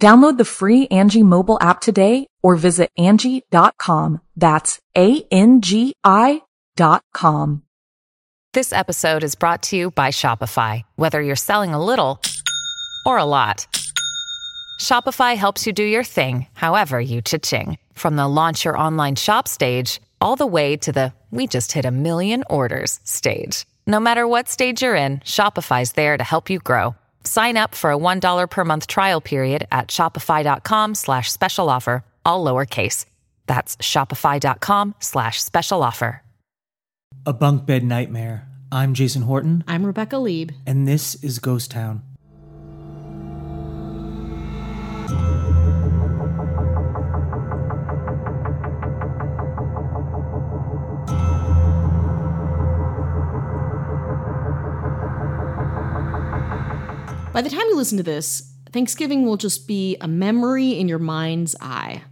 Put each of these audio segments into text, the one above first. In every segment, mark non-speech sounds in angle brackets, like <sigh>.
Download the free Angi mobile app today or visit Angi.com. That's A-N-G-I dot com. This episode is brought to you by Shopify. Whether you're selling a little or a lot, Shopify helps you do your thing, however you cha-ching. From the launch your online shop stage, all the way to the we just hit a million orders stage. No matter what stage you're in, Shopify's there to help you grow. Sign up for a $1 per month trial period at shopify.com slash special offer, all lowercase. That's shopify.com slash special offer. A Bunk Bed Nightmare. I'm Jason Horton, I'm Rebecca Leib. and this is Ghost Town. By the time you listen to this, Thanksgiving will just be a memory in your mind's eye.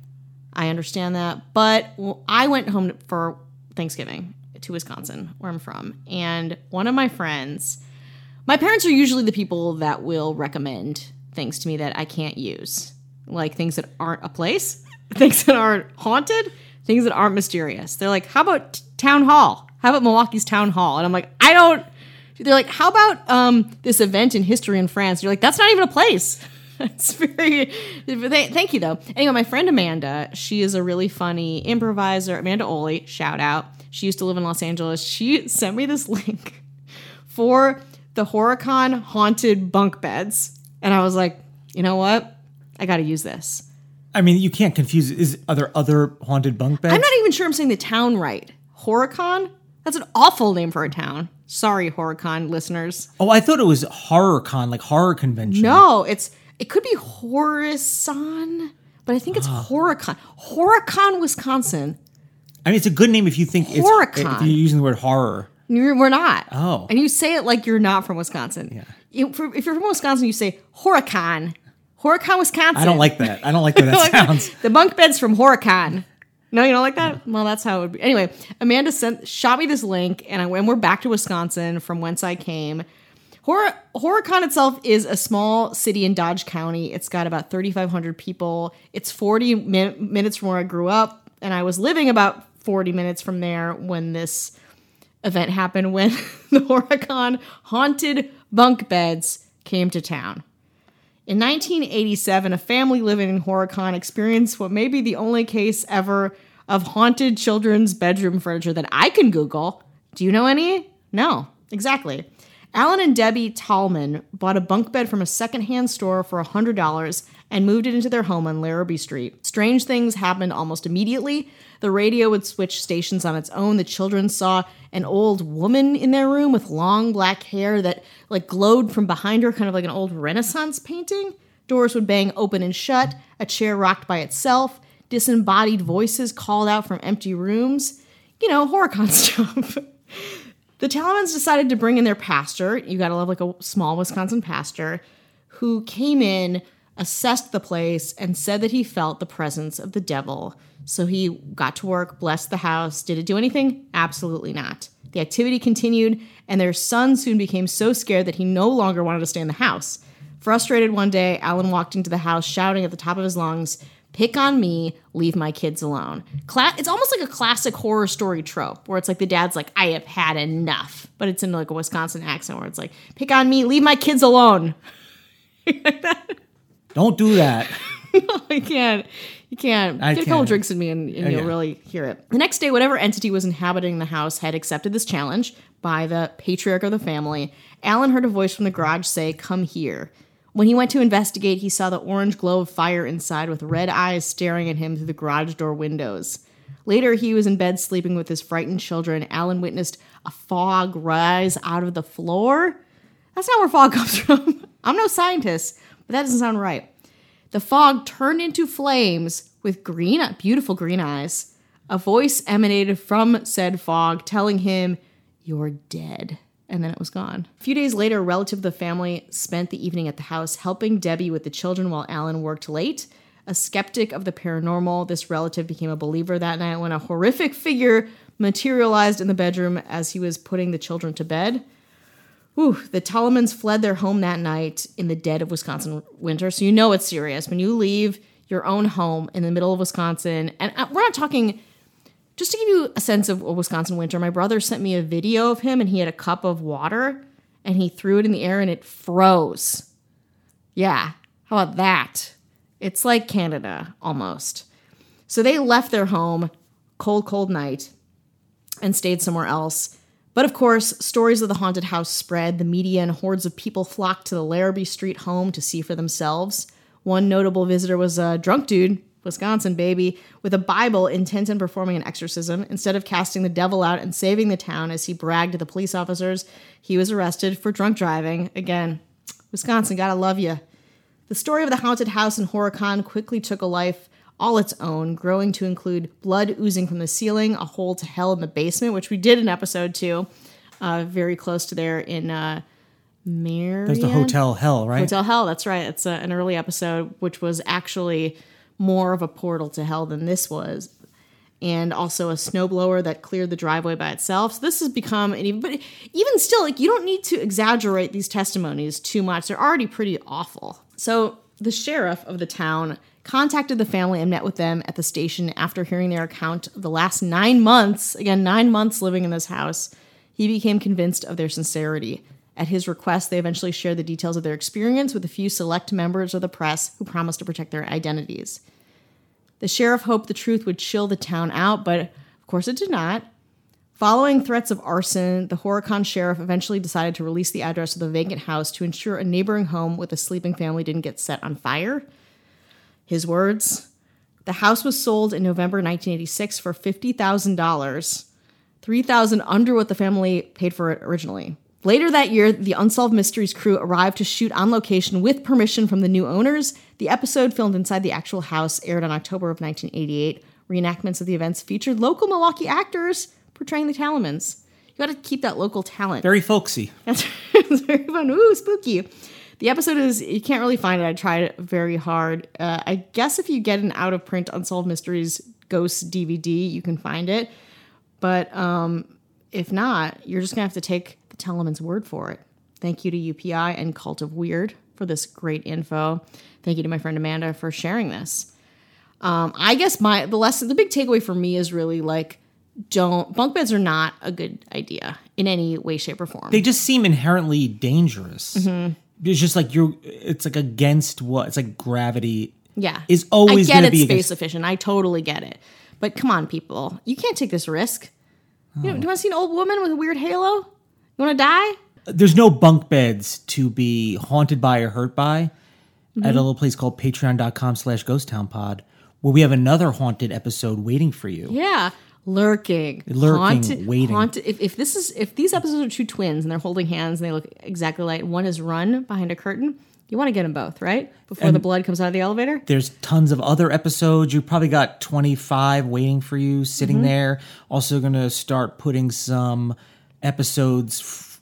I understand that, but I went home for Thanksgiving to Wisconsin, where I'm from, and one of my friends, my parents are usually the people that will recommend things to me that I can't use, like things that aren't a place, <laughs> things that aren't haunted, things that aren't mysterious. They're like, "How about t- town hall? How about Milwaukee's town hall?" And I'm like, "I don't." They're like, "How about um, this event in history in France?" You're like, "That's not even a place." <laughs> it's very. th- Thank you though. Anyway, my friend Amanda, she is a really funny improviser. Amanda Oley, shout out. She used to live in Los Angeles. She sent me this <laughs> link for the Horicon haunted bunk beds, and I was like, you know what? I got to use this. I mean, you can't confuse. Is are there other haunted bunk beds? I'm not even sure I'm saying the town right. Horicon? That's an awful name for a town. Sorry, Horicon listeners. oh, I thought it was horror con, like horror convention. No, it's it could be Horizon, but I think it's Ah. Horicon. Horicon, Wisconsin. I mean, it's a good name if you think it's Horicon. if you're using the word horror. You're, we're not. Oh. And you say it like you're not from Wisconsin. Yeah. You, for, if you're from Wisconsin, you say Horicon. Horicon, Wisconsin. I don't like that. I don't like the way that <laughs> sounds. The bunk beds from Horicon. No, you don't like that? Well, that's how it would be. Anyway, Amanda sent shot me this link, and I and we're back to Wisconsin from whence I came. Hor- Horicon itself is a small city in Dodge County. It's got about 3,500 people. It's 40 min- minutes from where I grew up, and I was living about 40 minutes from there when this event happened when <laughs> the Horicon haunted bunk beds came to town. In 1987, a family living in Horicon experienced what may be the only case ever of haunted children's bedroom furniture that I can Google. Do you know any? No, exactly. Alan and Debbie Tallman bought a bunk bed from a secondhand store for $100 and moved it into their home on Larrabee Street. Strange things happened almost immediately. The radio would switch stations on its own. The children saw an old woman in their room with long black hair that like glowed from behind her, kind of like an old Renaissance painting. Doors would bang open and shut. A chair rocked by itself. Disembodied voices called out from empty rooms. You know, Horicon <laughs> stuff. The Tallmans decided to bring in their pastor. You gotta love like a small Wisconsin pastor who came in, assessed the place, and said that he felt the presence of the devil. So he got to work, blessed the house. Did it do anything? Absolutely not. The activity continued, and their son soon became so scared that he no longer wanted to stay in the house. Frustrated one day, Alan walked into the house shouting at the top of his lungs, Pick on me, leave my kids alone. Cla- it's almost like a classic horror story trope where it's like the dad's like, I have had enough. But it's in like a Wisconsin accent where it's like, Pick on me, leave my kids alone. <laughs> Don't do that. <laughs> no, I can't. You can't I get a couple can't. drinks in me and, and oh, you'll yeah. really hear it. The next day, whatever entity was inhabiting the house had accepted this challenge by the patriarch of the family. Alan heard a voice from the garage say, Come here. When he went to investigate, he saw the orange glow of fire inside with red eyes staring at him through the garage door windows. Later, he was in bed sleeping with his frightened children. Alan witnessed a fog rise out of the floor. That's not where fog comes <laughs> from. I'm no scientist, but that doesn't sound right. The fog turned into flames with green, beautiful green eyes. A voice emanated from said fog telling him, You're dead. And then it was gone. A few days later, a relative of the family spent the evening at the house helping Debbie with the children while Alan worked late. A skeptic of the paranormal, this relative became a believer that night when a horrific figure materialized in the bedroom as he was putting the children to bed. Ooh, the Telemans fled their home that night in the dead of Wisconsin winter. So you know it's serious when you leave your own home in the middle of Wisconsin. And uh, we're not talking, just to give you a sense of a Wisconsin winter, my brother sent me a video of him and he had a cup of water and he threw it in the air and it froze. Yeah, how about that? It's like Canada almost. So they left their home, cold, cold night, and stayed somewhere else. But of course, stories of the haunted house spread. The media and hordes of people flocked to the Larrabee Street home to see for themselves. One notable visitor was a drunk dude, Wisconsin baby, with a Bible intent on performing an exorcism. Instead of casting the devil out and saving the town as he bragged to the police officers, he was arrested for drunk driving. Again, Wisconsin, gotta love you. The story of the haunted house in Horicon quickly took a life all its own, growing to include blood oozing from the ceiling, a hole to hell in the basement, which we did in episode two, uh, very close to there in uh, Marion. There's the Hotel Hell, right? Hotel Hell. That's right. It's uh, an early episode, which was actually more of a portal to hell than this was. And also a snowblower that cleared the driveway by itself. So this has become an even, but even still, like you don't need to exaggerate these testimonies too much. They're already pretty awful. So the sheriff of the town contacted the family and met with them at the station after hearing their account of the last nine months. Again, nine months living in this house. He became convinced of their sincerity. At his request, they eventually shared the details of their experience with a few select members of the press who promised to protect their identities. The sheriff hoped the truth would chill the town out, but of course it did not. Following threats of arson, the Horicon sheriff eventually decided to release the address of the vacant house to ensure a neighboring home with a sleeping family didn't get set on fire. His words The house was sold in November 1986 for $50,000, 3000 under what the family paid for it originally. Later that year, the Unsolved Mysteries crew arrived to shoot on location with permission from the new owners. The episode, filmed inside the actual house, aired on October of 1988. Reenactments of the events featured local Milwaukee actors portraying the Talamans. You got to keep that local talent. Very folksy. That's it's <laughs> very fun. Ooh, spooky. The episode is you can't really find it. I tried very hard. Uh, I guess if you get an out of print Unsolved Mysteries Ghost DVD, you can find it. But um, if not, you're just gonna have to take the Telemans' word for it. Thank you to UPI and Cult of Weird for this great info. Thank you to my friend Amanda for sharing this. Um, I guess my the lesson, the big takeaway for me is really like, don't bunk beds are not a good idea in any way, shape, or form. They just seem inherently dangerous. Mm-hmm. It's just like you're. It's like against what? It's like gravity. Yeah. Is always I get be space against- efficient. I totally get it. But come on, people. You can't take this risk. You know, do you want to see an old woman with a weird halo? You want to die? There's no bunk beds to be haunted by or hurt by. Mm-hmm. At a little place called patreon.com slash ghost town pod, where we have another haunted episode waiting for you. Yeah. Lurking. Lurking, waiting. Haunted. If, if this is if these episodes are two twins and they're holding hands and they look exactly like one is run behind a curtain, you want to get them both, right? Before the blood comes out of the elevator? There's tons of other episodes. You probably got 25 waiting for you sitting Mm-hmm. there. Also, going to start putting some episodes f-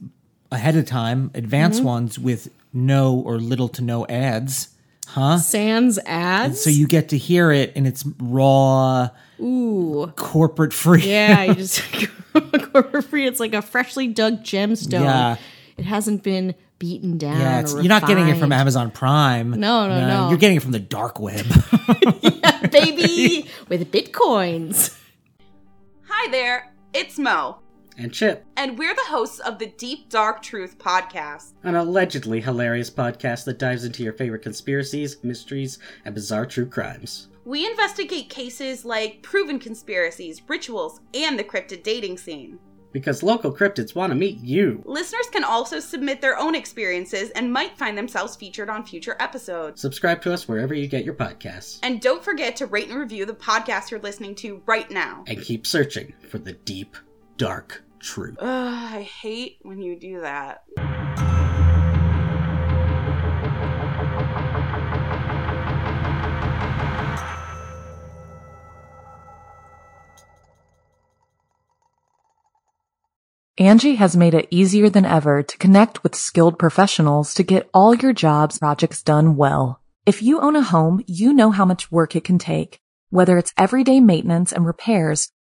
ahead of time, advanced Mm-hmm. ones with no or little to no ads. Sans ads. So you get to hear it in its raw, Ooh. corporate free. Yeah, you <laughs> just <laughs> corporate free. It's like a freshly dug gemstone. Yeah. It hasn't been beaten down. Yeah, it's, or you're not getting it from. Amazon Prime. No, no, no. You're getting it from the dark web. <laughs> Yeah, baby with bitcoins. Hi there, it's Mo, and Chip, and we're the hosts of the Deep Dark Truth podcast. an allegedly hilarious podcast that dives into your favorite conspiracies, mysteries, and bizarre true crimes. We investigate cases like proven conspiracies, rituals, and the cryptid dating scene. Because local cryptids want to meet you. Listeners can also submit their own experiences and might find themselves featured on future episodes. Subscribe to us wherever you get your podcasts. And don't forget to rate and review the podcast you're listening to right now. And keep searching for the deep, dark truth. Ugh, I hate when you do that. Angi has made it easier than ever to connect with skilled professionals to get all your jobs projects done well. If you own a home, you know how much work it can take, whether it's everyday maintenance and repairs